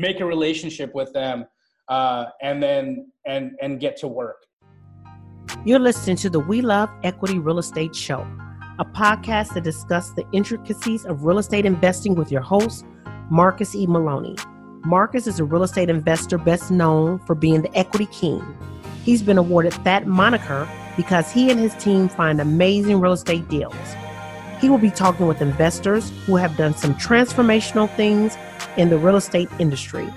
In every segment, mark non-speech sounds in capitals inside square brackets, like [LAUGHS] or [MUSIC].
make a relationship with them, uh, and then and and get to work. You're listening to the We Love Equity Real Estate Show, a podcast that discusses the intricacies of real estate investing with your host, Marcus E. Maloney. Marcus is a real estate investor best known for being the equity king. He's been awarded that moniker because he and his team find amazing real estate deals. He will be talking with investors who have done some transformational things in the real estate industry.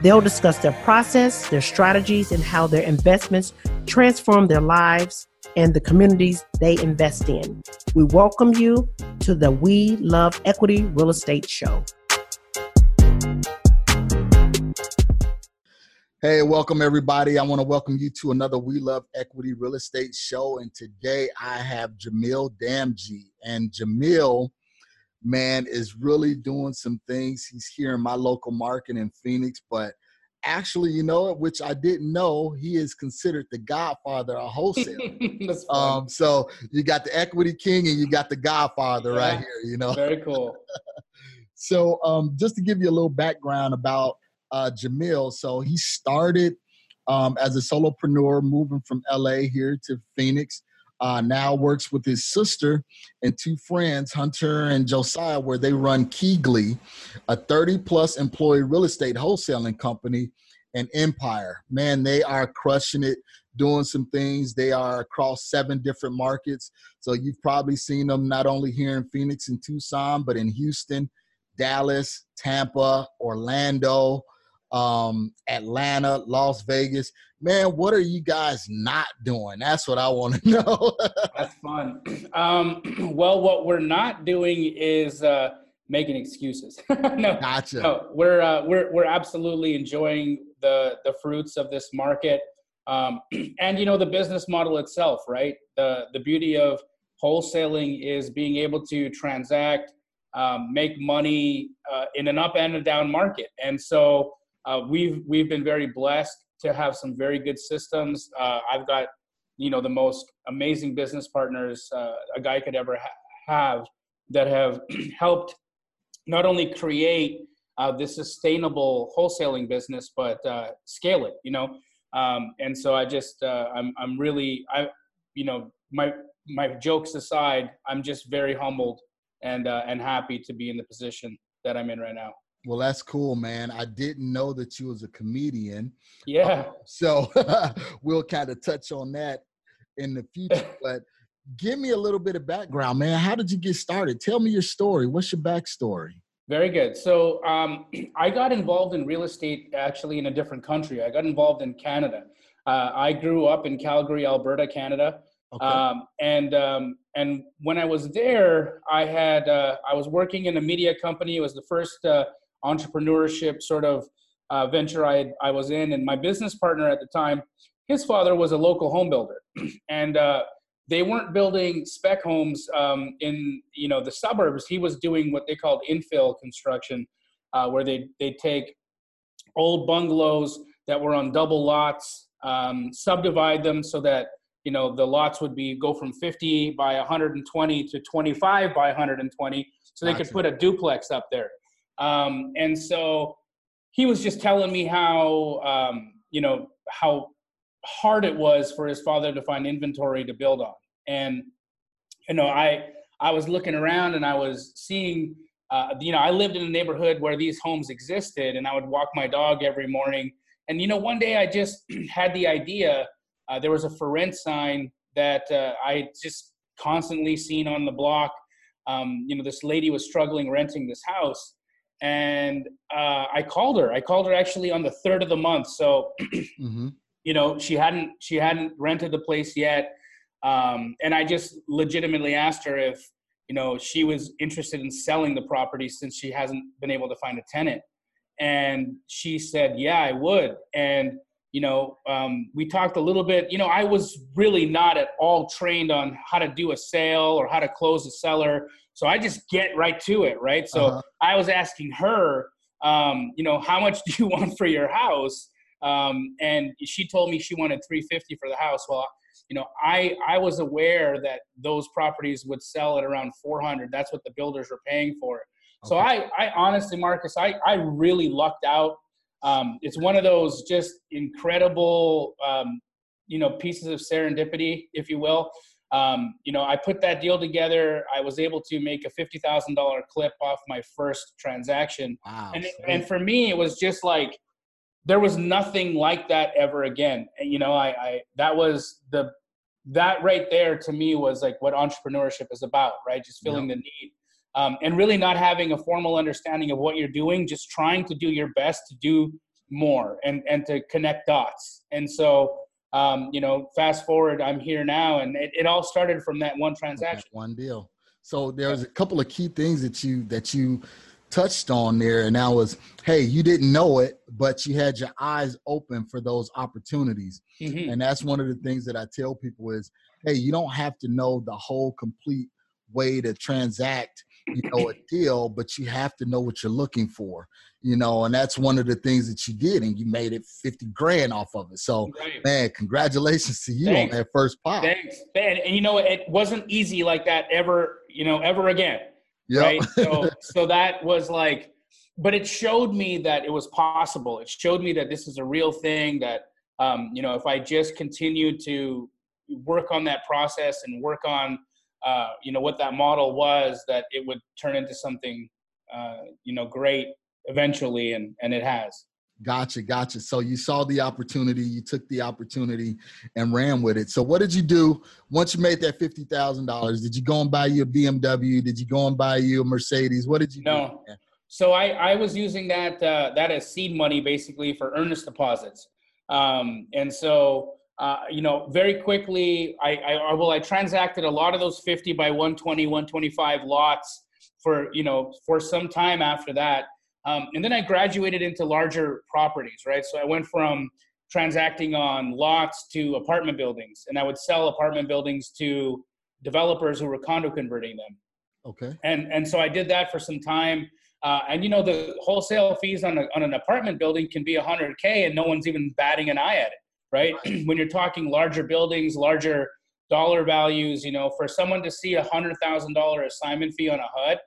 They'll discuss their process, their strategies, and how their investments transform their lives and the communities they invest in. We welcome you to the We Love Equity Real Estate Show. Hey, welcome everybody. I want to welcome you to another We Love Equity Real Estate show. And today I have Jamil Damji. And Jamil, man, is really doing some things. He's here in my local market in Phoenix, but actually, you know, which I didn't know, he is considered the godfather of wholesale. [LAUGHS] um, so you got the equity king and you got the godfather yeah. right here, you know. Very cool. [LAUGHS] so um, just to give you a little background about uh, Jamil. So he started um, as a solopreneur, moving from LA here to Phoenix. Uh, now works with his sister and two friends, Hunter and Josiah, where they run KeyGlee, a 30 plus employee real estate wholesaling company, and Empire. Man, they are crushing it, doing some things. They are across seven different markets. So you've probably seen them not only here in Phoenix and Tucson, but in Houston, Dallas, Tampa, Orlando, um, Atlanta, Las Vegas. Man, what are you guys not doing? That's what I want to [LAUGHS] know. That's fun. [CLEARS THROAT] Um, [CLEARS THROAT] well, what we're not doing is uh, making excuses. [LAUGHS] no, gotcha. No, we're uh, we're we're absolutely enjoying the the fruits of this market, um, [CLEARS THROAT] and you know the business model itself, right? The the beauty of wholesaling is being able to transact, um, make money uh, in an up and a down market, and so uh, we've we've been very blessed to have some very good systems. Uh, I've got you know the most amazing business partners uh, a guy could ever ha- have that have [CLEARS THROAT] helped not only create uh, this sustainable wholesaling business but uh, scale it. You know, um, and so I just uh, I'm I'm really I you know my my jokes aside, I'm just very humbled and and happy to be in the position that I'm in right now. Well, that's cool, man. I didn't know that you was a comedian. Yeah. Uh, so [LAUGHS] we'll kind of touch on that in the future. [LAUGHS] but give me a little bit of background, man. How did you get started? Tell me your story. What's your backstory? Very good. So um, [CLEARS THROAT] I got involved in real estate actually in a different country. I got involved in Canada. Uh, I grew up in Calgary, Alberta, Canada. Okay. Um, and um, and when I was there, I had uh, I was working in a media company. It was the first uh, entrepreneurship sort of uh, venture I, I was in. And my business partner at the time, his father was a local home builder. [CLEARS THROAT] and uh, they weren't building spec homes um, in you know the suburbs. He was doing what they called infill construction, uh, where they they take old bungalows that were on double lots, um, subdivide them so that you know the lots would be go from 50 by 120 to 25 by 120, so they could put a duplex up there. Um, and so he was just telling me how, um, you know, how hard it was for his father to find inventory to build on. And, you know, I, I was looking around and I was seeing, uh, you know, I lived in a neighborhood where these homes existed and I would walk my dog every morning. And, you know, one day I just [CLEARS THROAT] had the idea, uh, there was a for rent sign that uh, I just constantly seen on the block. Um, you know, this lady was struggling renting this house and uh, I called her. I called her actually on the third of the month. So, [CLEARS THROAT] mm-hmm. you know, she hadn't she hadn't rented the place yet, um, and I just legitimately asked her if you know she was interested in selling the property since she hasn't been able to find a tenant, and she said, "Yeah, I would." And you know, um, we talked a little bit. You know, I was really not at all trained on how to do a sale or how to close a seller. So I just get right to it, right? So uh-huh. I was asking her, um, you know, how much [LAUGHS] do you want for your house? Um, and she told me she wanted 350 for the house. Well, you know, I I was aware that those properties would sell at around 400. That's what the builders were paying for. Okay. So I I honestly, Marcus, I I really lucked out. Um, it's one of those just incredible, um, you know, pieces of serendipity, if you will. Um, you know, I put that deal together. I was able to make a fifty thousand dollar clip off my first transaction, Wow. and and for me, it was just like there was nothing like that ever again. And, you know, I, I that was the that right there to me was like what entrepreneurship is about, right? Just filling the need. Um, and really not having a formal understanding of what you're doing, just trying to do your best to do more and and to connect dots. And so, um, you know, fast forward, I'm here now, and it, it all started from that one transaction. One deal. So there's a couple of key things that you that you touched on there, and that was, hey, you didn't know it, but you had your eyes open for those opportunities. Mhm. And that's one of the things that I tell people is, hey, you don't have to know the whole complete way to transact, you know, a deal, but you have to know what you're looking for, you know, and that's one of the things that you did, and you made it 50 grand off of it. So, Right. man, congratulations to you Thanks. on that first pop. Thanks. man and you know, it wasn't easy like that ever, you know, ever again. Yep. right so [LAUGHS] so that was like but it showed me that it was possible it showed me that this is a real thing that um, you know if i just continued to work on that process and work on uh, you know what that model was that it would turn into something uh, you know great eventually and and it has Gotcha, gotcha. So you saw the opportunity, you took the opportunity and ran with it. So what did you do once you made that fifty thousand dollars? Did you go and buy you a BMW? Did you go and buy you a Mercedes? What did you No. do? So I, I was using that uh, that as seed money basically for earnest deposits, um, and so uh, you know very quickly I, I well I transacted a lot of those 50 by 120 125 lots for you know for some time after that, um, and then I graduated into larger properties right. So I went from transacting on lots to apartment buildings, and I would sell apartment buildings to developers who were condo converting them Okay. and and so I did that for some time. Uh, and you know the wholesale fees on, a, on an apartment building can be 100k, and no one's even batting an eye at it, right? [CLEARS THROAT] when you're talking larger buildings, larger dollar values, you know, for someone to see a hundred thousand dollar assignment fee on a HUD,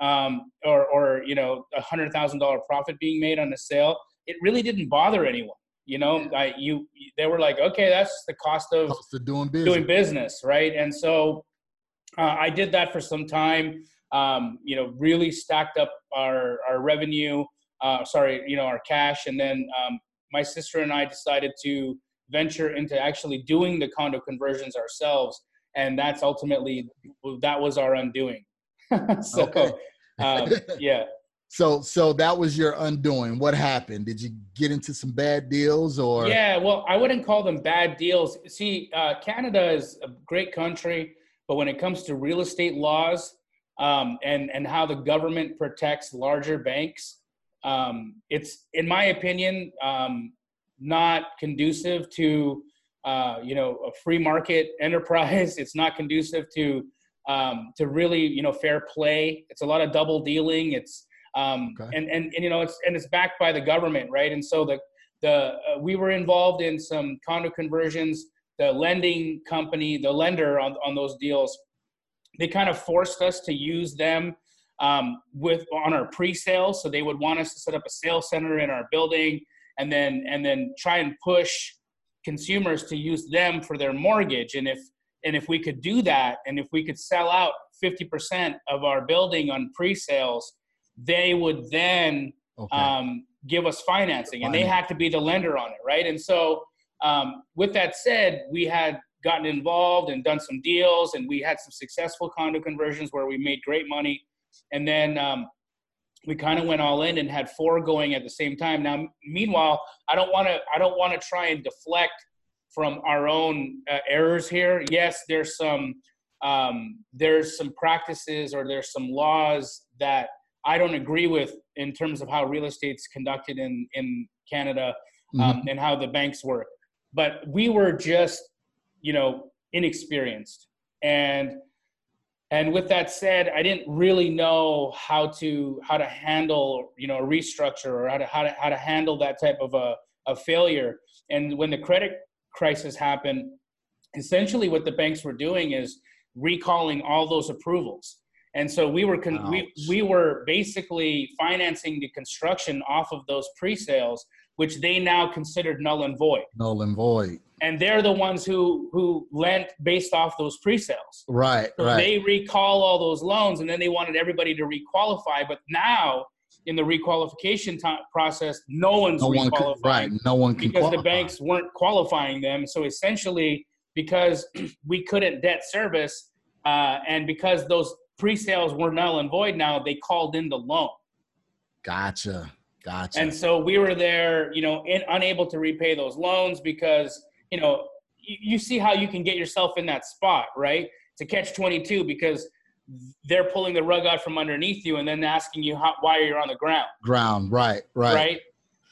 um, or or you know a hundred thousand dollar profit being made on a sale, it really didn't bother anyone. You know, I, you they were like, okay, that's the cost of Cost of doing business. doing business, right? And so uh, I did that for some time. Um, you know, really stacked up our our revenue. Uh, sorry, you know, our cash, and then um, my sister and I decided to venture into actually doing the condo conversions ourselves, and that's ultimately that was our undoing. [LAUGHS] so, Okay. um, [LAUGHS] yeah. So so that was your undoing. What happened? Did you get into some bad deals or Yeah, well, I wouldn't call them bad deals. See, uh, Canada is a great country, but when it comes to real estate laws um, and and how the government protects larger banks, um, it's in my opinion um, not conducive to uh, you know a free market [LAUGHS] enterprise. It's not conducive to um, to really you know fair play. It's a lot of double dealing. It's um, Okay. and, and and you know it's and it's backed by the government, right? And so the the uh, we were involved in some condo conversions. The lending company, the lender on on those deals, they kind of forced us to use them um, with on our pre-sale. So they would want us to set up a sales center in our building, and then and then try and push consumers to use them for their mortgage. And if and if we could do that, and if we could sell out 50% of our building on pre-sales, they would then okay. um, give us financing, and they had to be the lender on it, right? And so, um, with that said, we had gotten involved and done some deals, and we had some successful condo conversions where we made great money, and then um, we kind of went all in and had four going at the same time. Now, meanwhile, I don't want to I don't want to try and deflect from our own uh, errors here. Yes, there's some um, there's some practices or there's some laws that I don't agree with in terms of how real estate's conducted in in Canada um, and how the banks work. But we were just, you know, inexperienced, and and with that said, I didn't really know how to how to handle, you know, a restructure or how to how to how to handle that type of a, a failure. And when the credit crisis happened, essentially what the banks were doing is recalling all those approvals. And so we were con- we, we were basically financing the construction off of those pre-sales which they now considered null and void. Null and void and they're the ones who who lent based off those pre-sales. Right so right. they recall all those loans and then they wanted everybody to requalify. But now in the requalification time process no one's no one requalifying right no one can because qualify. the banks weren't qualifying them. So essentially because [CLEARS THROAT] we couldn't debt service uh, and because those pre-sales were null and void now they called in the loan. Gotcha gotcha. And so we were there you know in, unable to repay those loans because you know you, see how you can get yourself in that spot right? To catch 22 because they're pulling the rug out from underneath you and then asking you how, why you're on the ground. Ground right right. Right?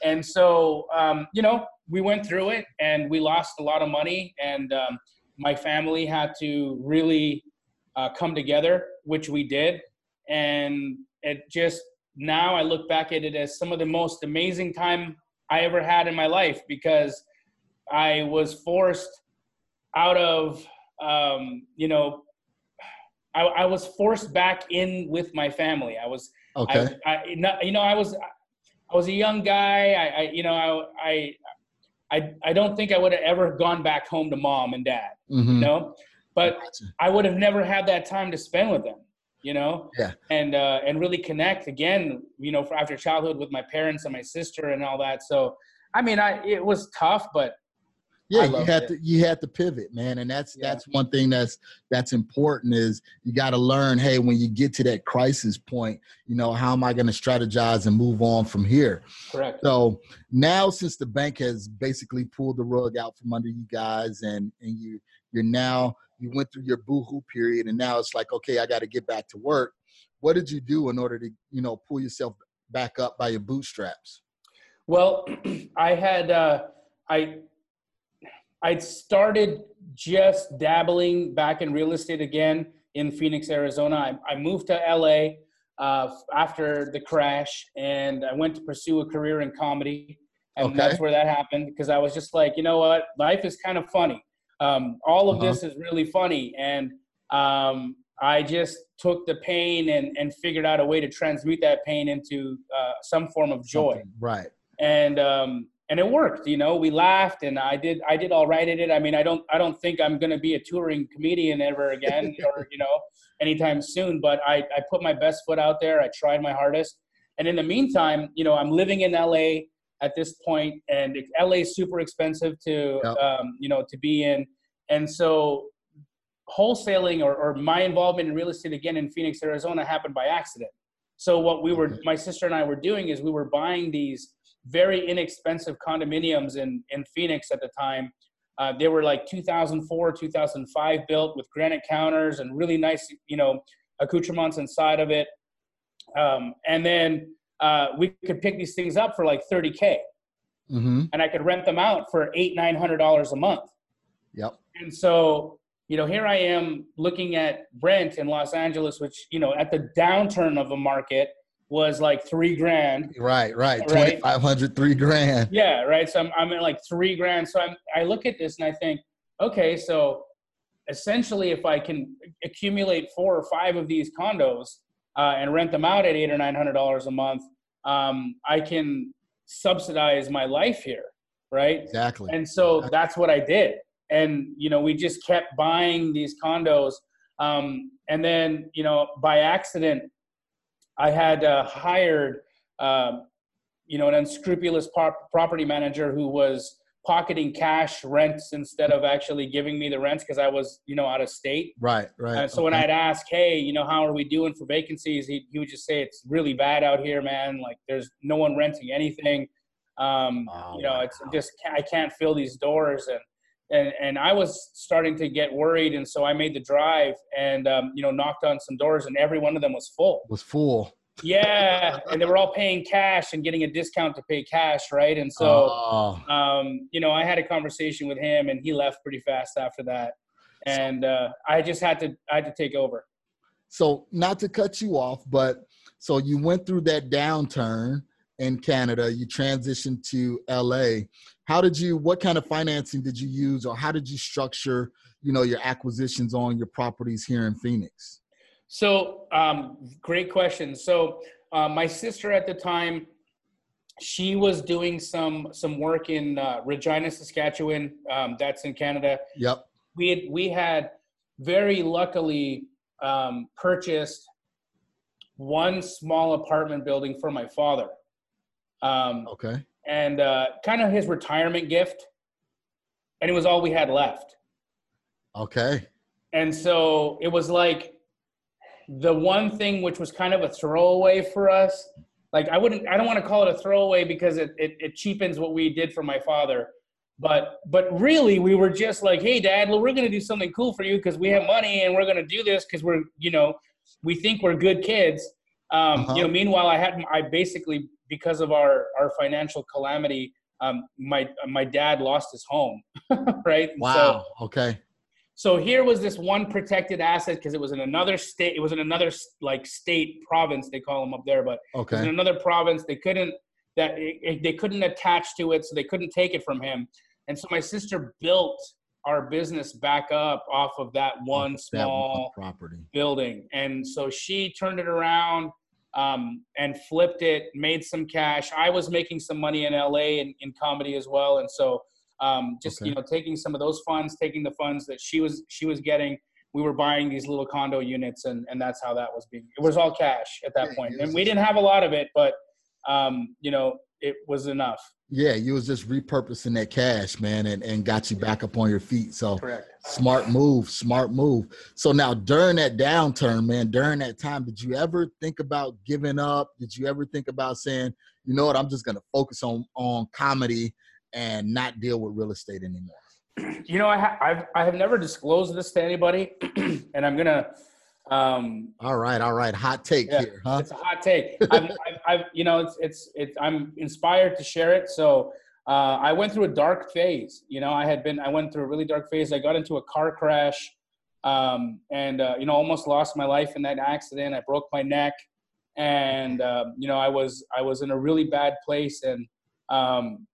And so um, you know we went through it and we lost a lot of money and um, my family had to really uh, come together which we did. And it just now i look back at it as some of the most amazing time i ever had in my life because i was forced out of um, you know I, I, was forced back in with my family i was okay I, I, you know i was I was a young guy. I, I you know, I, I, I, I don't think I would have ever gone back home to mom and dad. mm-hmm. You know, but I would have never had that time to spend with them. You know, yeah, and uh, and really connect again. You know, for after childhood with my parents and my sister and all that. So, I mean, I it was tough, but yeah you had to you had to pivot man and that's yeah. that's one thing that's that's important is you got to learn hey when you get to that crisis point you know how am i going to strategize and move on from here? Correct. So now since the bank has basically pulled the rug out from under you guys and and you you're now you went through your boohoo period and now it's like okay i got to get back to work. What did you do in order to you know pull yourself back up by your bootstraps? Well [CLEARS THROAT] i had uh i I'd started just dabbling back in real estate again in Phoenix, Arizona. I, I moved to LA uh, after the crash, and I went to pursue a career in comedy, and okay. that's where that happened because I was just like, you know what, life is kind of funny. Um, all of uh-huh. this is really funny, and um, I just took the pain and and figured out a way to transmute that pain into uh, some form of joy. Something. Right. And um, and it worked you know we laughed and i did i did all right at it. I mean i don't i don't think i'm going to be a touring comedian ever again [LAUGHS] or you know anytime soon but i i put my best foot out there. I tried my hardest. And in the meantime you know i'm living in la at this point and la is super expensive to yep. um, you know to be in. And so wholesaling or, or my involvement in real estate again in phoenix arizona happened by accident. So what we were my sister and i were doing is we were buying these very inexpensive condominiums in, in Phoenix at the time. Uh, they were like 2004, 2005 built with granite counters and really nice, you know, accoutrements inside of it. Um, and then uh, we could pick these things up for like 30K. Mm-hmm. And I could rent them out for eight, $900 a month. Yep. And so, you know, here I am looking at rent in Los Angeles, which, you know, at the downturn of a market – was like three grand. Right, right. right? 2,500, three grand. Yeah, right. So I'm, I'm at like three grand. So I'm, I look at this and I think, okay, so essentially if I can accumulate four or five of these condos uh, and rent them out at eight or nine hundred dollars a month, um, I can subsidize my life here, right? Exactly. And so exactly. that's what I did. And you know, we just kept buying these condos, um, and then you know, by accident, I had uh, hired, um, you know, an unscrupulous property manager who was pocketing cash rents instead of actually giving me the rents because I was, you know, out of state. Right, right. And so okay. when I'd ask, hey, you know, how are we doing for vacancies? He, he would just say, it's really bad out here, man. Like there's no one renting anything. Um, oh, you know, wow. it's just, I can't fill these doors. And, and, and I was starting to get worried. And so I made the drive and, um, you know, knocked on some doors and every one of them was full. Was full. yeah. And they were all paying cash and getting a discount to pay cash. Right. And so, oh. um, you know, I had a conversation with him and he left pretty fast after that. And uh, I just had to, I had to take over. So not to cut you off, but so you went through that downturn in Canada, you transitioned to LA. How did you what kind of financing did you use or how did you structure, you know, your acquisitions on your properties here in Phoenix? So, um, great question. So, uh, my sister at the time, she was doing some some work in uh, Regina, Saskatchewan. Um, that's in Canada. Yep. We had we had very luckily um, purchased one small apartment building for my father. Um, Okay. And uh, kind of his retirement gift, and it was all we had left. Okay. And so it was like the one thing which was kind of a throwaway for us. Like I wouldn't, I don't want to call it a throwaway because it, it, it cheapens what we did for my father. But but really, we were just like, hey, Dad, well, we're gonna do something cool for you because we have money and we're gonna do this because we're you know we think we're good kids. Um, Uh-huh. You know, meanwhile, I had I basically because of our our financial calamity, um, my my dad lost his home, [LAUGHS] right? And so- Wow. okay. so here was this one protected asset because it was in another state. It was in another like state province they call them up there, but was in another province. They couldn't that it, it- they couldn't attach to it, so they couldn't take it from him. And so my sister built our business back up off of that one That small one property. building. And so she turned it around um, and flipped it, made some cash. I was making some money in LA in, in comedy as well. And so um, just, Okay. you know, taking some of those funds, taking the funds that she was, she was getting, we were buying these little condo units and, and that's how that was being, it was all cash at that Yeah, And we didn't have a lot of it, but um, you know, it was enough. Yeah, you was just repurposing that cash, man, and, and got you back up on your feet. So Correct. smart move, smart move. So now during that downturn, man, during that time, did you ever think about giving up? Did you ever think about saying, you know what, I'm just gonna focus on on comedy and not deal with real estate anymore? You know, I, ha- I've, I have never disclosed this to anybody [CLEARS THROAT] and I'm going to, um, All right, all right. Hot take Yeah, here, huh? It's a hot take. I've, [LAUGHS] I've, I've, you know, it's, it's, it's, I'm inspired to share it. So, uh, I went through a dark phase. You know, I had been, I went through a really dark phase. I got into a car crash, um, and uh, you know, almost lost my life in that accident. I broke my neck, and um, you know, I was, I was in a really bad place. And um,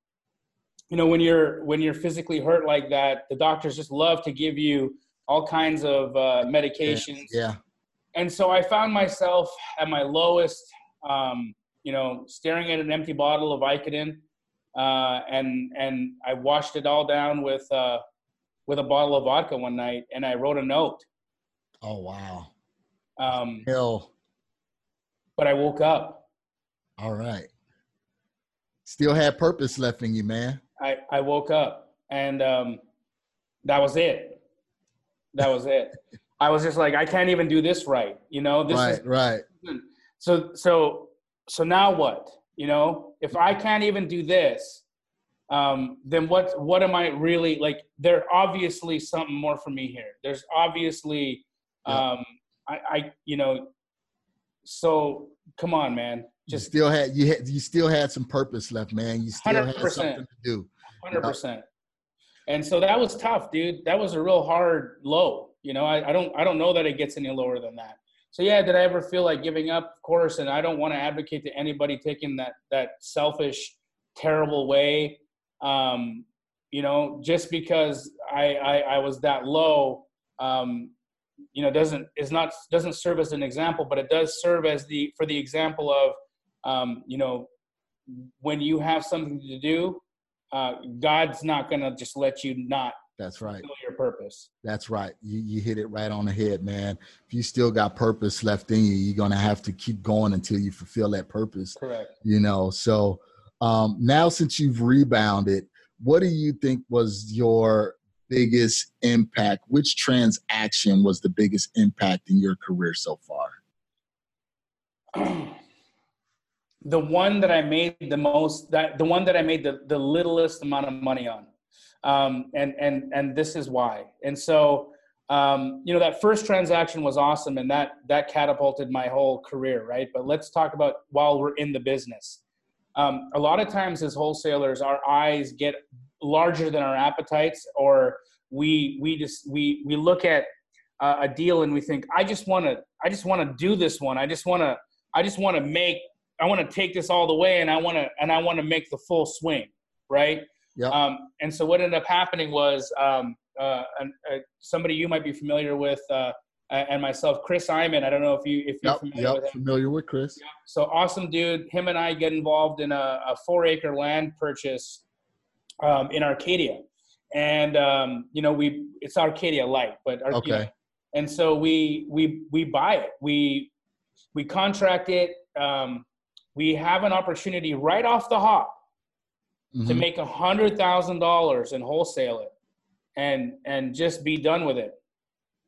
you know, when you're, when you're physically hurt like that, the doctors just love to give you all kinds of uh, medications Yeah. and so I found myself at my lowest, um, you know, staring at an empty bottle of Vicodin, uh, and and I washed it all down with uh, with a bottle of vodka one night, and I wrote a note. Oh wow. Um, Hell. but I woke up. All right. Still had purpose left in you, man. I I woke up, and um, that was it. That was it. [LAUGHS] I was just like, I can't even do this right. You know, this right, is right. so so so now what you know if i can't even do this um then what what am i really like there obviously something more for me here there's obviously Yeah. um i i you know so come on man You just still had you had you still had some purpose left, man. You still had 100%. something to do. 100% and so that was tough dude that was a real hard low you know I, I don't i don't know that it gets any lower than that so yeah did i ever feel like giving up? Of course and i don't want to advocate to anybody taking that that selfish terrible way. Um you know just because i i, I was that low um you know doesn't is not doesn't serve as an example but it does serve as the for the example of um you know when you have something to do uh, God's not gonna just let you not That's right. fulfill your purpose. That's right. You you hit it right on the head, man. If you still got purpose left in you, you're gonna have to keep going until you fulfill that purpose. Correct. You know. So um, now, since you've rebounded, what do you think was your biggest impact? Which transaction was the biggest impact in your career so far? the one that I made the most that the one that I made the, the littlest amount of money on. Um, and and and this is why. And so um, you know that first transaction was awesome and that that catapulted my whole career, right? But let's talk about while we're in the business. Um, a lot of times as wholesalers, our eyes get larger than our appetites, or we we just we we look at uh, a deal and we think, I just want to I just want to do this one. I just want to I just want to make I want to take this all the way and I want to and I want to make the full swing, right? Yep. Um, and so what ended up happening was um, uh, an, uh, somebody you might be familiar with, uh, and myself, Chris Iman. I don't know if you if you're Yep, familiar yep, with him. familiar with Chris. So awesome, dude. Him and I get involved in a, a four acre land purchase um, in Arcadia, and um, you know we it's Arcadia Light, but Ar- you know, Okay. and so we we we buy it. We we contract it. Um, we have an opportunity right off the hop to Mhm. make a hundred thousand dollars and wholesale it, and and just be done with it.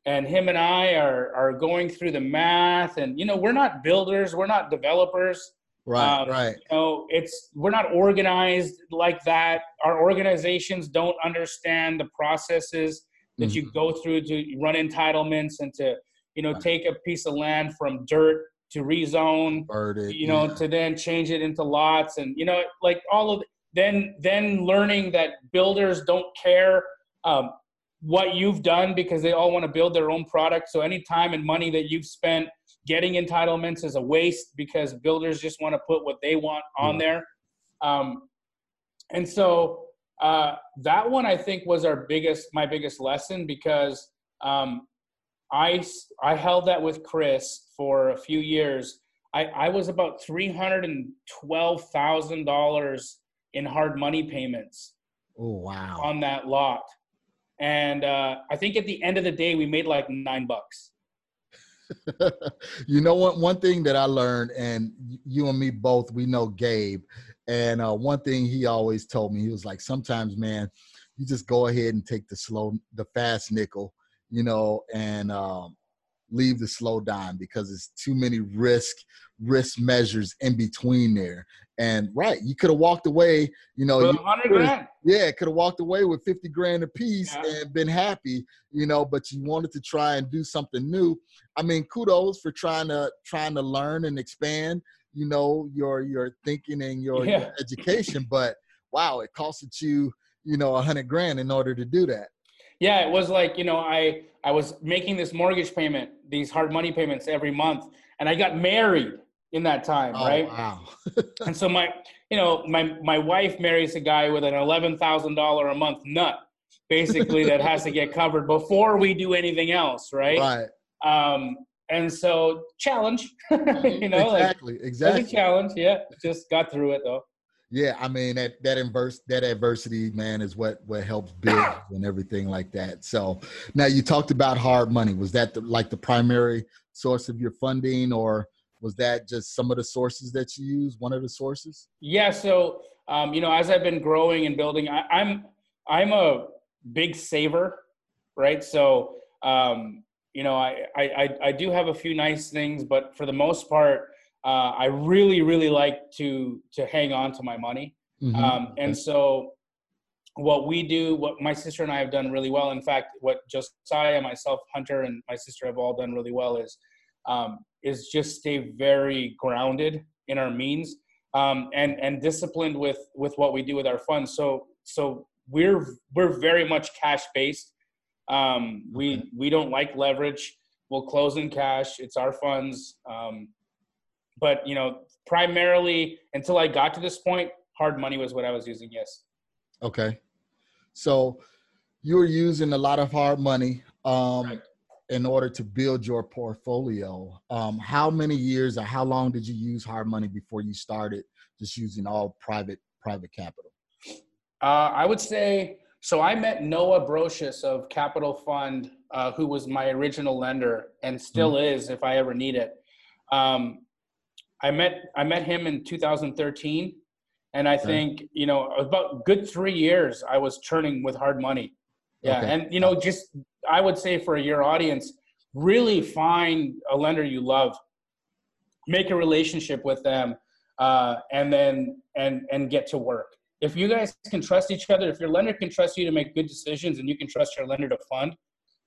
And him and I are are going through the math, and you know we're not builders, we're not developers Right, um, right. you know it's we're not organized like that our organizations don't understand the processes that you go through to run entitlements and to you know Right. take a piece of land from dirt to rezone Birded, you know yeah. to then change it into lots and you know like all of then then learning that builders don't care um, what you've done because they all want to build their own product. So any time and money that you've spent getting entitlements is a waste because builders just want to put what they want on there. Um, and so uh, that one i think was our biggest my biggest lesson because um, I, I held that with chris for a few years. I, I was about $312000 in hard money payments Oh wow. on that lot and uh, i think at the end of the day we made like nine bucks [LAUGHS] you know what? One thing that I learned, and you and me both, we know Gabe, and uh, one thing he always told me, he was like, sometimes, man, you just go ahead and take the slow, the fast nickel, you know, and um, leave the slow dime because it's too many risk risk measures in between there. And right, you could have walked away, you know, you could've- yeah, could have walked away with 50 grand a piece Yeah. and been happy, you know, but you wanted to try and do something new. I mean, kudos for trying to trying to learn and expand, you know, your your thinking and your, your education, but wow, it costed you, you know, a hundred grand in order to do that. Yeah, it was like, you know, I I was making this mortgage payment, these hard money payments every month, and I got married in that time, Oh, right? wow. [LAUGHS] And so my, you know, my my wife marries a guy with an eleven thousand dollar a month nut, basically that has to get [LAUGHS] covered before we do anything else, right? Right. Um, and so challenge, [LAUGHS] you know, like exactly. it was Exactly. a challenge. Yeah, just got through it though. Yeah, I mean that that inverse that adversity, man, is what what helps build and everything like that. So now you talked about hard money. Was that the, like the primary source of your funding, or was that just some of the sources that you use? One of the sources. Yeah. So, um, you know, as I've been growing and building, I, I'm I'm a big saver, right? So, um, you know, I I- I do have a few nice things, but for the most part, uh, I really really like to to hang on to my money. Mhm. Um, and so, what we do, what my sister and I have done really well. In fact, what Josiah, myself, Hunter, and my sister have all done really well is um, is just stay very grounded in our means um, and and disciplined with with what we do with our funds. So so we're we're very much cash based. Um, we we don't like leverage. We'll close in cash. It's our funds. But you know, primarily until I got to this point, hard money was what I was using. Yes. Okay. So you were using a lot of hard money um, Right. in order to build your portfolio. Um, how many years or how long did you use hard money before you started just using all private private capital? Uh, I would say so. I met Noah Brocious of Capital Fund, uh, who was my original lender and still is if I ever need it. Um, I met I met him in 2013, and I Okay. think you know about good three years I was churning with hard money. Yeah, Okay. and you know just I would say for your audience, really find a lender you love, make a relationship with them, uh, and then and and get to work if you guys can trust each other, if your lender can trust you to make good decisions and you can trust your lender to fund,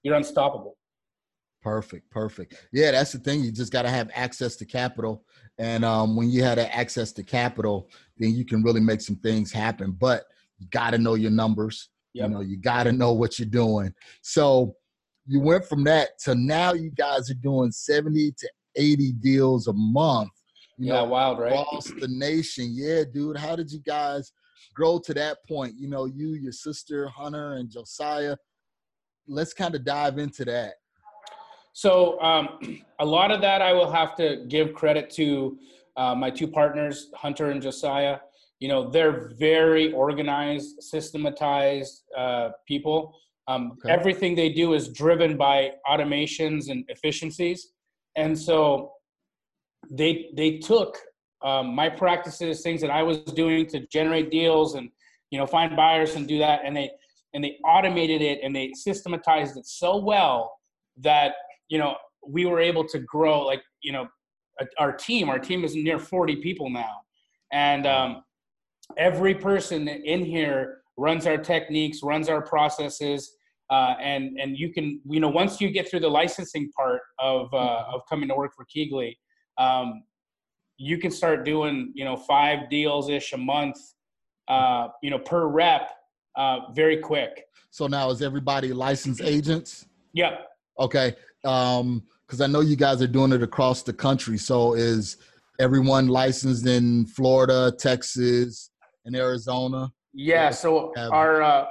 you're unstoppable. Perfect, perfect. Yeah, that's the thing. You just got to have access to capital, and um, when you have that access to capital, then you can really make some things happen. But you got to know your numbers. Yep. You know, you got to know what you're doing. So you went from that to now. You guys are doing seventy to eighty deals a month. You yeah, know, wild, right? across the nation. Yeah, dude. How did you guys grow to that point? You know, you, your sister Hunter, and Josiah. Let's kind of dive into that. So um, [CLEARS THROAT] a lot of that I will have to give credit to uh, my two partners, Hunter and Josiah. You know, they're very organized, systematized uh, people. Um, okay. Everything they do is driven by automations and efficiencies, and so they they took um, my practices, things that I was doing to generate deals and you know find buyers and do that, and they and they automated it and they systematized it so well that you know we were able to grow like you know our team our team is near 40 people now and um, every person in here runs our techniques runs our processes uh, and and you can you know once you get through the licensing part of uh, mm-hmm. of coming to work for KeyGlee, um, you can start doing you know five deals ish a month, uh, you know per rep, uh, very quick. So now is everybody licensed agents? Yep. Okay. Um, because I know you guys are doing it across the country. So is everyone licensed in Florida, Texas, and Arizona? Yeah. So have, our uh,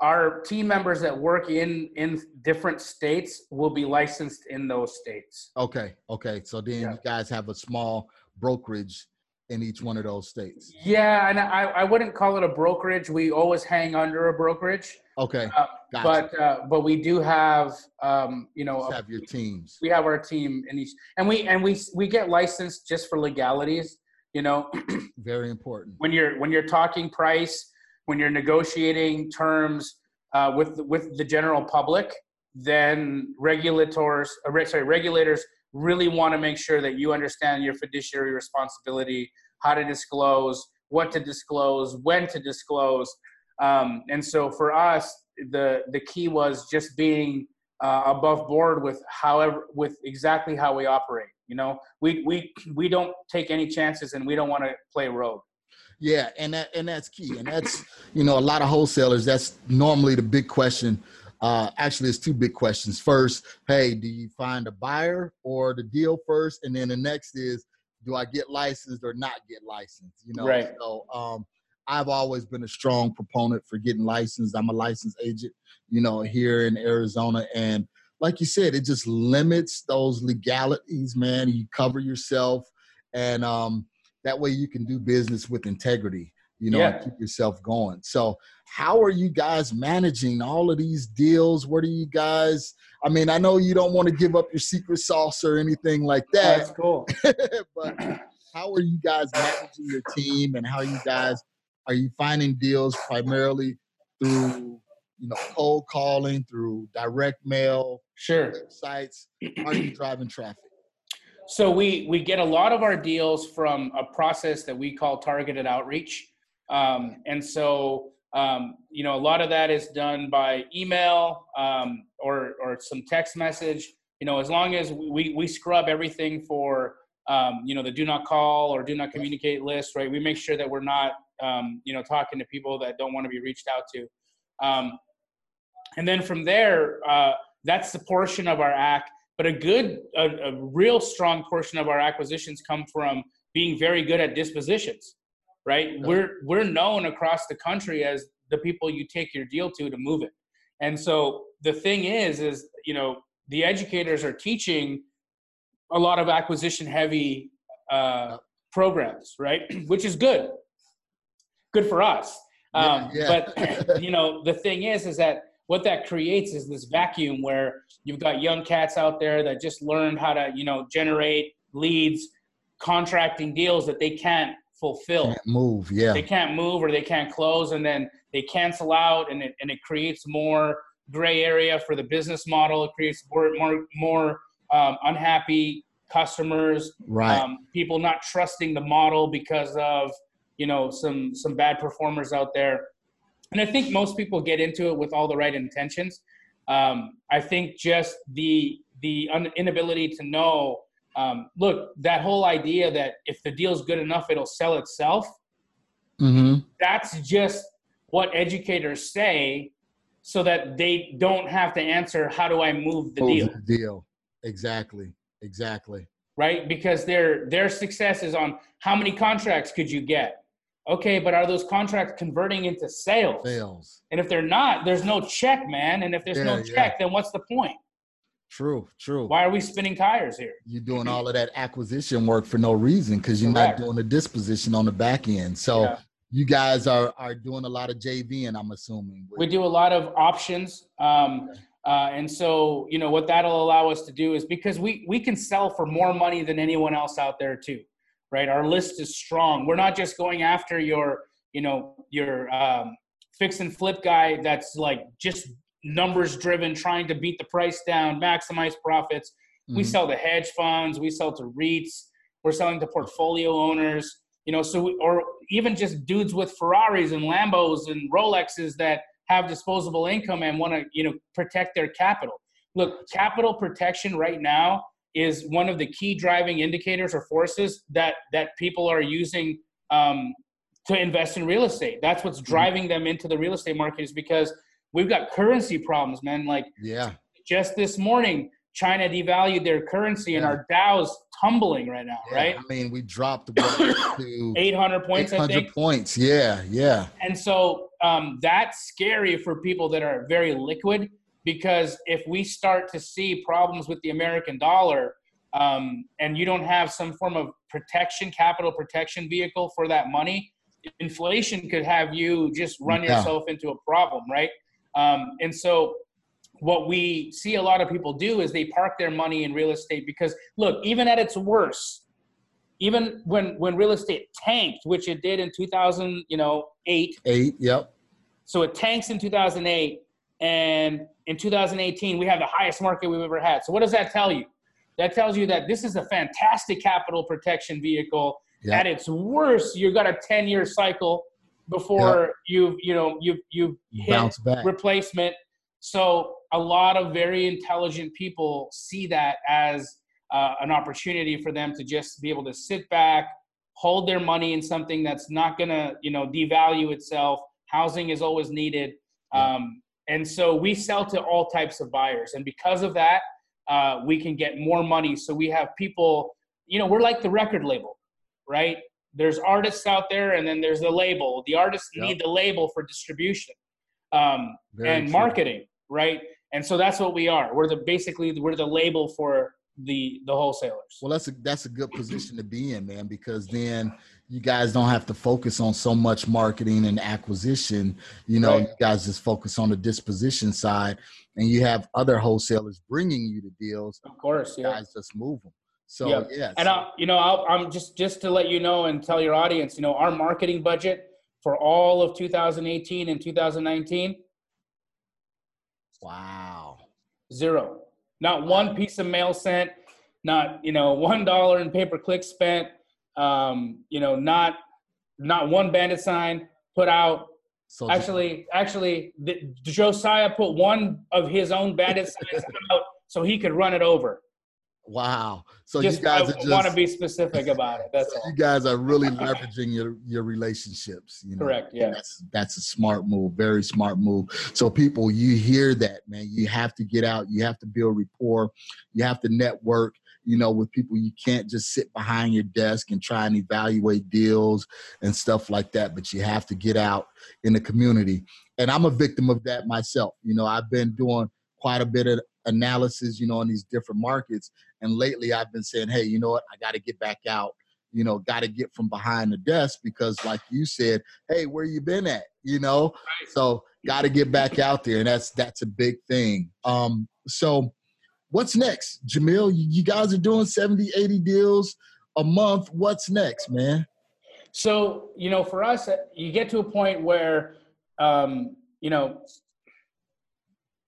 our team members that work in in different states will be licensed in those states. Okay. Okay. So then yeah. you guys have a small brokerage in each one of those states. Yeah, and I, I wouldn't call it a brokerage. We always hang under a brokerage. Okay. Uh, gotcha. But uh, but we do have um, you know have your teams. We have our team in each, and we and we we get licensed just for legalities. You know. [CLEARS THROAT] Very important. When you're when you're talking price, when you're negotiating terms uh, with with the general public, then regulators, uh, sorry, regulators really want to make sure that you understand your fiduciary responsibility, how to disclose, what to disclose, when to disclose. Um, and so for us, the the key was just being uh, above board with however with exactly how we operate. You know, we we we don't take any chances, and we don't want to play rogue. Yeah, and that and that's key, and that's you know a lot of wholesalers. That's normally the big question uh, actually, it's two big questions. First, hey, do you find a buyer or the deal first? And then the next is, do I get licensed or not get licensed? You know, right. so um, I've always been a strong proponent for getting licensed. I'm a licensed agent, you know, here in Arizona. And like you said, it just limits those legalities, man. You cover yourself, and um, that way you can do business with integrity you know, yeah. keep yourself going. So, how are you guys managing all of these deals? What are you guys? I mean, I know you don't want to give up your secret sauce or anything like oh, that. That's cool. [LAUGHS] but how are you guys managing your team, and how you guys are you finding deals primarily through you know cold calling, through direct mail, sure sites? Are you driving traffic? So we we get a lot of our deals from a process that we call targeted outreach. Um, and so, um, you know, a lot of that is done by email um, or, or some text message. You know, as long as we, we scrub everything for, um, you know, the do not call or do not communicate list, right? We make sure that we're not, um, you know, talking to people that don't want to be reached out to. Um, and then from there, uh, that's the portion of our act. But a good, a, a real strong portion of our acquisitions come from being very good at dispositions right? We're we're known across the country as the people you take your deal to to move it. And so the thing is, is you know the educators are teaching a lot of acquisition heavy uh, programs, right? [CLEARS THROAT] Which is good, good for us. Um, yeah, yeah. but [LAUGHS] you know the thing is, is that what that creates is this vacuum where you've got young cats out there that just learned how to you know generate leads contracting deals that they can't fulfill. Can't move, yeah. They can't move or they can't close, and then they cancel out, and it and it creates more gray area for the business model. It creates more more more um, unhappy customers. Right. Um, people not trusting the model because of you know some some bad performers out there. And I think most people get into it with all the right intentions. Um, I think just the the un- inability to know um, look, that whole idea that if the deal's good enough, it'll sell itself. Mm-hmm. That's just what educators say, so that they don't have to answer, "How do I move the move deal?" The deal, exactly, exactly. Right, because their their success is on how many contracts could you get. Okay, but are those contracts converting into sales? Sales. And if they're not, there's no check, man. And if there's yeah, no check, yeah. then what's the point? True, true. Why are we spinning tires here? You're doing all of that acquisition work for no reason because you're Correct. not doing the disposition on the back end. So yeah. you guys are are doing a lot of JV, and I'm assuming we do a lot of options. Um, uh, and so, you know, what that'll allow us to do is because we we can sell for more money than anyone else out there too, right? Our list is strong. We're not just going after your, you know, your um, fix and flip guy that's like just numbers driven, trying to beat the price down, maximize profits. Mm-hmm. We sell to hedge funds, we sell to REITs, we're selling to portfolio owners, you know, so we, or even just dudes with Ferraris and Lambos and Rolexes that have disposable income and want to, you know, protect their capital. Look, capital protection right now is one of the key driving indicators or forces that that people are using um, to invest in real estate. That's what's mm-hmm. driving them into the real estate market is because we've got currency problems, man. Like yeah, just this morning, China devalued their currency, yeah. and our Dow's tumbling right now, yeah, right? I mean, we dropped to 800 points. 800 points. Yeah, yeah. And so um, that's scary for people that are very liquid because if we start to see problems with the American dollar. Um, and you don't have some form of protection, capital protection vehicle for that money, inflation could have you just run yeah. yourself into a problem, right? Um, and so what we see a lot of people do is they park their money in real estate because look, even at its worst, even when when real estate tanked, which it did in 2000, you know, eight. Eight, yep. So it tanks in 2008, and in 2018 we have the highest market we've ever had. So what does that tell you? That tells you that this is a fantastic capital protection vehicle. Yep. At its worst, you've got a 10 year cycle before yep. you've you know you've you've hit replacement. So a lot of very intelligent people see that as uh, an opportunity for them to just be able to sit back, hold their money in something that's not going to you know devalue itself. Housing is always needed, um, and so we sell to all types of buyers, and because of that, uh, we can get more money. So we have people, you know, we're like the record label, right? there's artists out there and then there's the label the artists yep. need the label for distribution um, and true. marketing right and so that's what we are we're the basically we're the label for the the wholesalers well that's a that's a good position to be in man because then you guys don't have to focus on so much marketing and acquisition you know right. you guys just focus on the disposition side and you have other wholesalers bringing you the deals of course yeah. guys just move them so yep. yeah, and I, you know, i am just just to let you know and tell your audience, you know, our marketing budget for all of 2018 and 2019. Wow. Zero. Not one piece of mail sent. Not you know [LAUGHS] one dollar in pay per click spent. Um, you know, not not one bandit sign put out. So actually, actually, the, Josiah put one of his own bandit signs [LAUGHS] out so he could run it over. Wow. So just, you guys I just, want to be specific about it. That's so all. You guys are really [LAUGHS] leveraging your your relationships. You know? Correct. Yeah. That's that's a smart move. Very smart move. So people, you hear that, man. You have to get out. You have to build rapport. You have to network. You know, with people, you can't just sit behind your desk and try and evaluate deals and stuff like that. But you have to get out in the community. And I'm a victim of that myself. You know, I've been doing quite a bit of analysis, you know, on these different markets. And lately I've been saying, hey, you know what? I got to get back out, you know, got to get from behind the desk because, like you said, hey, where you been at? You know, right. so got to get back out there. And that's that's a big thing. Um, so what's next? Jamil, you guys are doing 70, 80 deals a month. What's next, man? So, you know, for us, you get to a point where, um, you know,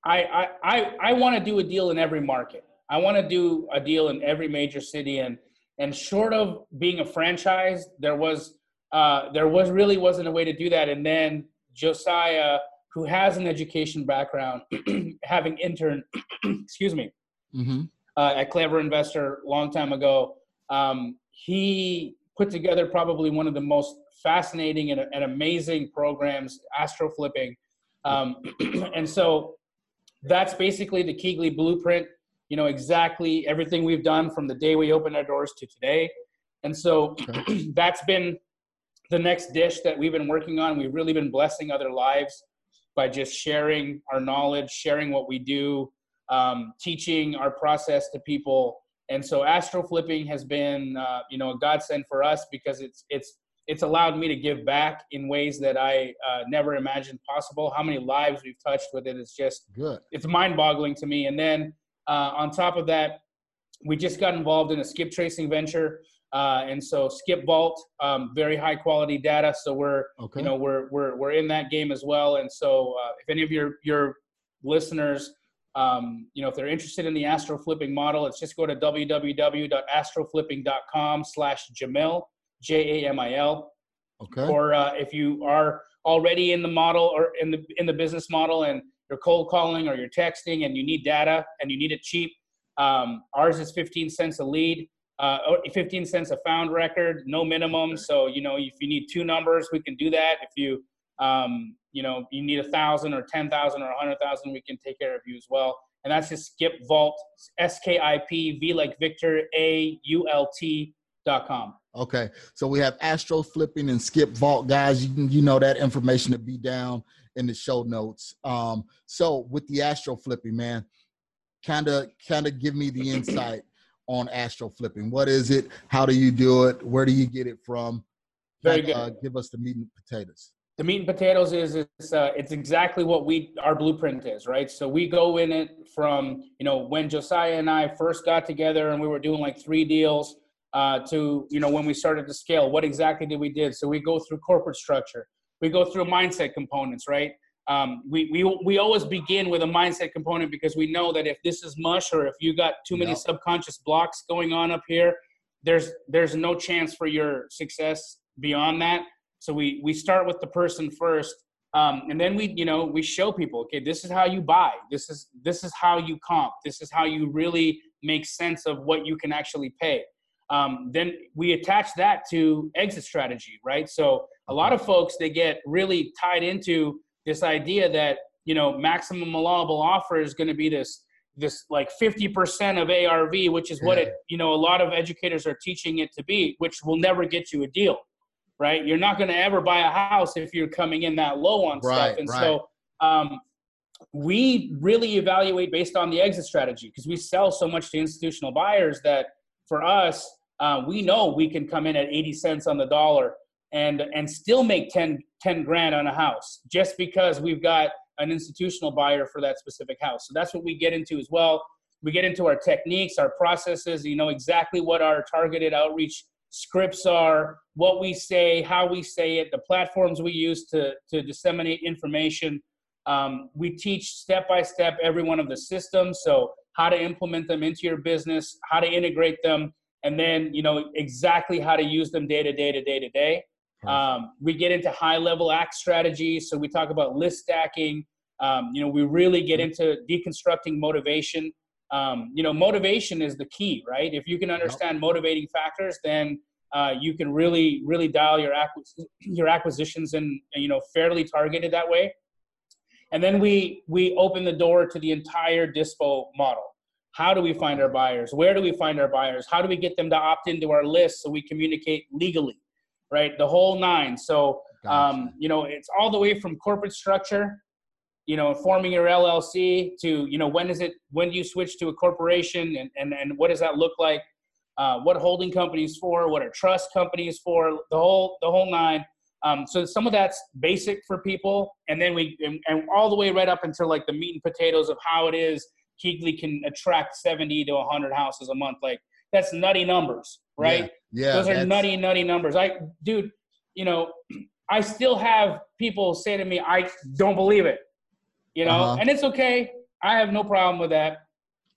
I I I, I want to do a deal in every market. I want to do a deal in every major city, and and short of being a franchise, there was uh, there was really wasn't a way to do that. And then Josiah, who has an education background, [CLEARS THROAT] having interned, [CLEARS THROAT] excuse me, mm-hmm. uh, at Clever Investor a long time ago, um, he put together probably one of the most fascinating and, and amazing programs, astro flipping. Um, [CLEARS THROAT] and so that's basically the KeyGlee blueprint. You know exactly everything we've done from the day we opened our doors to today, and so okay. [CLEARS THROAT] that's been the next dish that we've been working on. We've really been blessing other lives by just sharing our knowledge, sharing what we do, um, teaching our process to people. And so astro flipping has been, uh, you know, a godsend for us because it's it's it's allowed me to give back in ways that I uh, never imagined possible. How many lives we've touched with it is just good. It's mind-boggling to me. And then uh, on top of that, we just got involved in a skip tracing venture. Uh, and so Skip Vault, um, very high quality data. So we're, okay. you know, we're, we're, we're in that game as well. And so uh, if any of your, your listeners, um, you know, if they're interested in the astro flipping model, it's just go to www.astroflipping.com slash Jamil, J-A-M-I-L. Okay. Or uh, if you are already in the model or in the, in the business model and you're cold calling or you're texting and you need data and you need it cheap, um, ours is 15 cents a lead uh, 15 cents a found record, no minimum. So, you know, if you need two numbers, we can do that. If you, um, you know, you need a thousand or 10,000 or a hundred thousand, we can take care of you as well. And that's just skip vault, S-K-I-P, V like Victor, A-U-L-T dot com. Okay. So we have Astro Flipping and Skip Vault, guys. You can, you know, that information to be down in the show notes. Um, so with the Astro Flipping, man, kind of, kind of give me the insight [CLEARS THROAT] on astro flipping? What is it? How do you do it? Where do you get it from? Very good. Uh, give us the meat and potatoes. The meat and potatoes is it's, uh, it's exactly what we our blueprint is, right? So we go in it from you know when Josiah and I first got together and we were doing like three deals uh, to you know when we started to scale. What exactly did we did? So we go through corporate structure. We go through mindset components, right? um, we, we, we always begin with a mindset component because we know that if this is mush or if you got too many yep. subconscious blocks going on up here, there's there's no chance for your success beyond that. So we we start with the person first, um, and then we you know we show people okay this is how you buy this is this is how you comp this is how you really make sense of what you can actually pay. Um, then we attach that to exit strategy, right? So a lot of folks they get really tied into this idea that you know maximum allowable offer is going to be this this like 50% of ARV, which is what yeah. it, you know, a lot of educators are teaching it to be, which will never get you a deal, right? You're not going to ever buy a house if you're coming in that low on right, stuff. And right. so um, we really evaluate based on the exit strategy because we sell so much to institutional buyers that for us, uh, we know we can come in at 80 cents on the dollar and and still make 10, 10 grand on a house just because we've got an institutional buyer for that specific house. So that's what we get into as well. We get into our techniques, our processes, you know exactly what our targeted outreach scripts are, what we say, how we say it, the platforms we use to, to disseminate information. Um, we teach step by step every one of the systems. So how to implement them into your business, how to integrate them, and then you know exactly how to use them day to day to day to day. Um, we get into high level act strategies. So we talk about list stacking. Um, you know, we really get into deconstructing motivation. Um, you know, motivation is the key, right? If you can understand motivating factors, then uh, you can really, really dial your acquis- your acquisitions and you know fairly targeted that way. And then we we open the door to the entire dispo model. How do we find our buyers? Where do we find our buyers? How do we get them to opt into our list so we communicate legally? right? The whole nine. So, um, you know, it's all the way from corporate structure, you know, forming your LLC to, you know, when is it, when do you switch to a corporation and, and, and what does that look like? Uh, what holding companies for, what are trust companies for, the whole, the whole nine. Um, so some of that's basic for people. And then we, and, and all the way right up until like the meat and potatoes of how it is KeyGlee can attract 70 to 100 houses a month. Like that's nutty numbers, right? Yeah, yeah those are nutty, nutty numbers. I, dude, you know, [CLEARS THROAT] I still have people say to me, "I don't believe it," you know, uh-huh. and it's okay. I have no problem with that.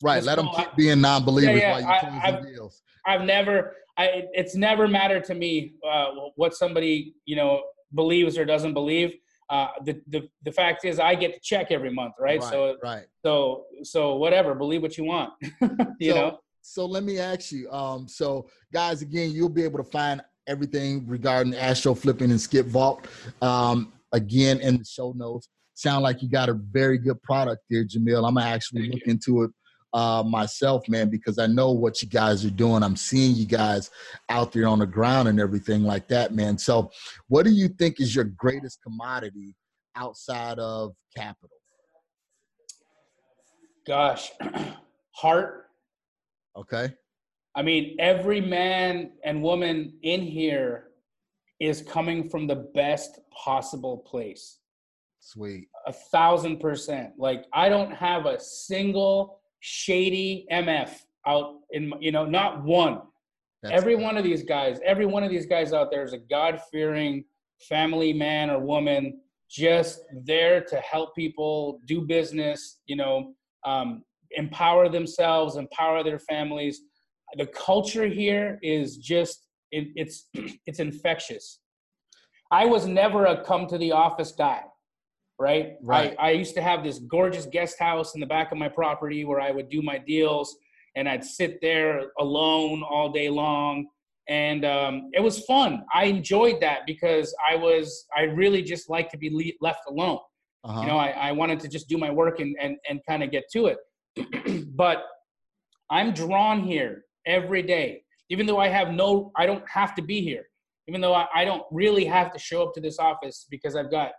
Right, let them keep being non-believers yeah, yeah. while you I, I've, deals. I've never, I, it's never mattered to me uh, what somebody you know believes or doesn't believe. Uh, the, the the fact is, I get to check every month, right? right so right. So so whatever, believe what you want, [LAUGHS] you so, know so let me ask you. Um, so guys, again, you'll be able to find everything regarding Astro Flipping and Skip Vault. Um, again, in the show notes. Sound like you got a very good product there, Jamil. I'm gonna actually look into it uh, myself, man, because I know what you guys are doing. I'm seeing you guys out there on the ground and everything like that, man. So, what do you think is your greatest commodity outside of capital? Gosh, [CLEARS THROAT] heart. Okay. I mean, every man and woman in here is coming from the best possible place. Sweet. A thousand percent. Like I don't have a single shady MF out in you know not one. That's every one of these guys, every one of these guys out there is a God fearing family man or woman, just there to help people do business. You know, um, empower themselves, empower their families. The culture here is just it, it's [CLEARS THROAT] it's infectious. I was never a come to the office guy right? Right. I, I used to have this gorgeous guest house in the back of my property where I would do my deals and I'd sit there alone all day long. And um, it was fun. I enjoyed that because I was, I really just like to be le- left alone. Uh-huh. You know, I, I wanted to just do my work and, and, and kind of get to it. [CLEARS THROAT] but I'm drawn here every day, even though I have no, I don't have to be here. Even though I, I don't really have to show up to this office because I've got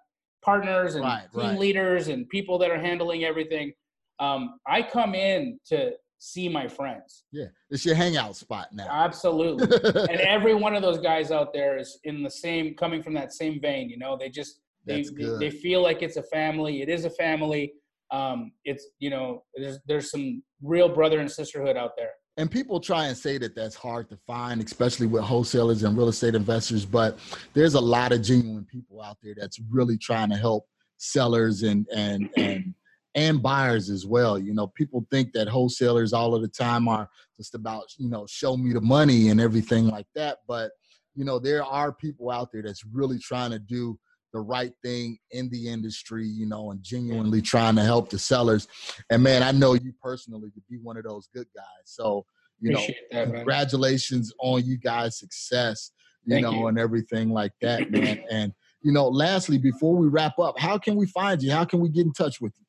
partners and right, team right. leaders and people that are handling everything. Um, I come in to see my friends. Yeah, it's your hangout spot now. Absolutely. [LAUGHS] and every one of those guys out there is in the same, coming from that same vein. You know, they just they they, they, feel like it's a family. It is a family. Um, it's you know, there's there's some real brother and sisterhood out there and people try and say that that's hard to find especially with wholesalers and real estate investors but there's a lot of genuine people out there that's really trying to help sellers and and and and buyers as well. You know people think that wholesalers all of the time are just about you know show me the money and everything like that but you know there are people out there that's really trying to do the right thing in the industry, you know, and genuinely trying to help the sellers. And man, I know you personally to be one of those good guys. So, you Appreciate know, that, congratulations on you guys' success, you Thank know, you. and everything like that, man. [CLEARS THROAT] And you know, lastly, before we wrap up, how can we find you? How can we get in touch with you?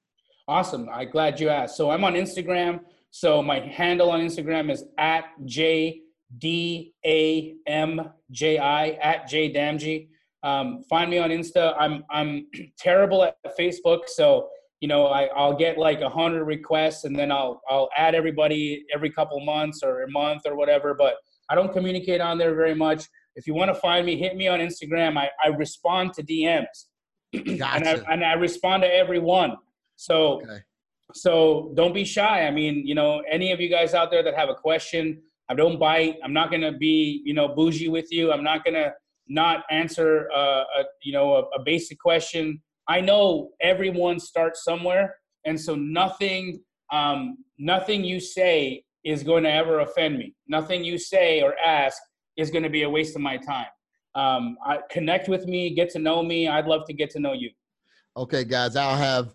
Awesome. I'm glad you asked. So I'm on Instagram. So my handle on Instagram is at J D A M J I at J Damji. Um, find me on Insta. I'm I'm [CLEARS THROAT] terrible at Facebook, so you know I, I'll get like a hundred requests and then I'll I'll add everybody every couple months or a month or whatever. But I don't communicate on there very much. If you want to find me, hit me on Instagram. I, I respond to DMs, gotcha. [CLEARS THROAT] and I and I respond to everyone. So okay. so don't be shy. I mean, you know, any of you guys out there that have a question, I don't bite. I'm not gonna be you know bougie with you. I'm not gonna not answer uh, a you know a, a, basic question. I know everyone starts somewhere, and so nothing um, nothing you say is going to ever offend me. Nothing you say or ask is going to be a waste of my time. Um, I, connect with me, get to know me. I'd love to get to know you. Okay, guys, I'll have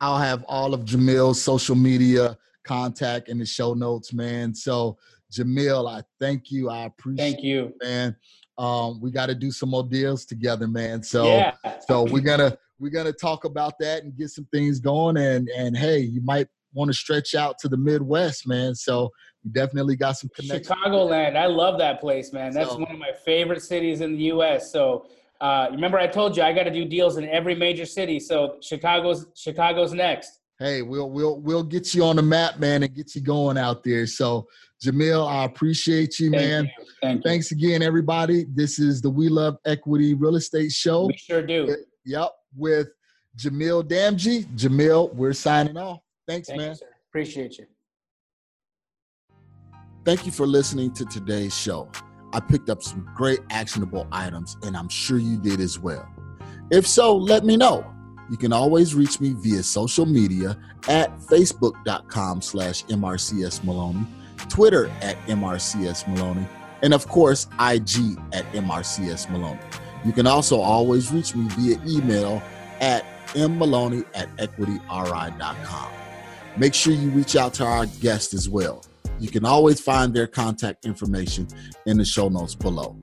I'll have all of Jamil's social media contact in the show notes, man. So Jamil, I thank you. I appreciate. Thank you, it, man. Um, we got to do some more deals together, man. So, yeah. so we're gonna we're gonna talk about that and get some things going. And and hey, you might want to stretch out to the Midwest, man. So we definitely got some connections. Chicagoland, I love that place, man. That's so, one of my favorite cities in the U.S. So. Uh, remember, I told you I got to do deals in every major city. So Chicago's Chicago's next. Hey, we'll we'll we'll get you on the map, man, and get you going out there. So Jamil, I appreciate you, Thank man. You. Thank Thanks you. again, everybody. This is the We Love Equity Real Estate Show. We sure do. Yep, with Jamil Damji. Jamil, we're signing off. Thanks, Thank man. You, Appreciate you. Thank you for listening to today's show. I picked up some great actionable items, and I'm sure you did as well. If so, let me know. You can always reach me via social media at facebook.com slash MRCS Maloney Twitter at MRCS Maloney, and of course, IG at MRCS Maloney. You can also always reach me via email at mmaloney at equityri.com. Make sure you reach out to our guests as well. You can always find their contact information in the show notes below.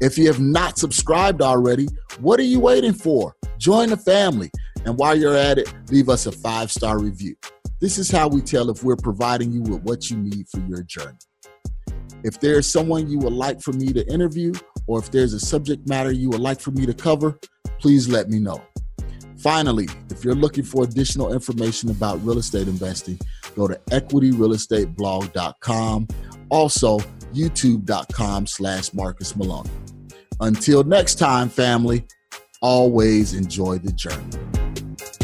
If you have not subscribed already, what are you waiting for? Join the family. And while you're at it, leave us a five star review. This is how we tell if we're providing you with what you need for your journey. If there's someone you would like for me to interview, or if there's a subject matter you would like for me to cover, please let me know. Finally, if you're looking for additional information about real estate investing, go to equityrealestateblog.com. Also, youtube.com slash Marcus Maloney. Until next time, family, always enjoy the journey.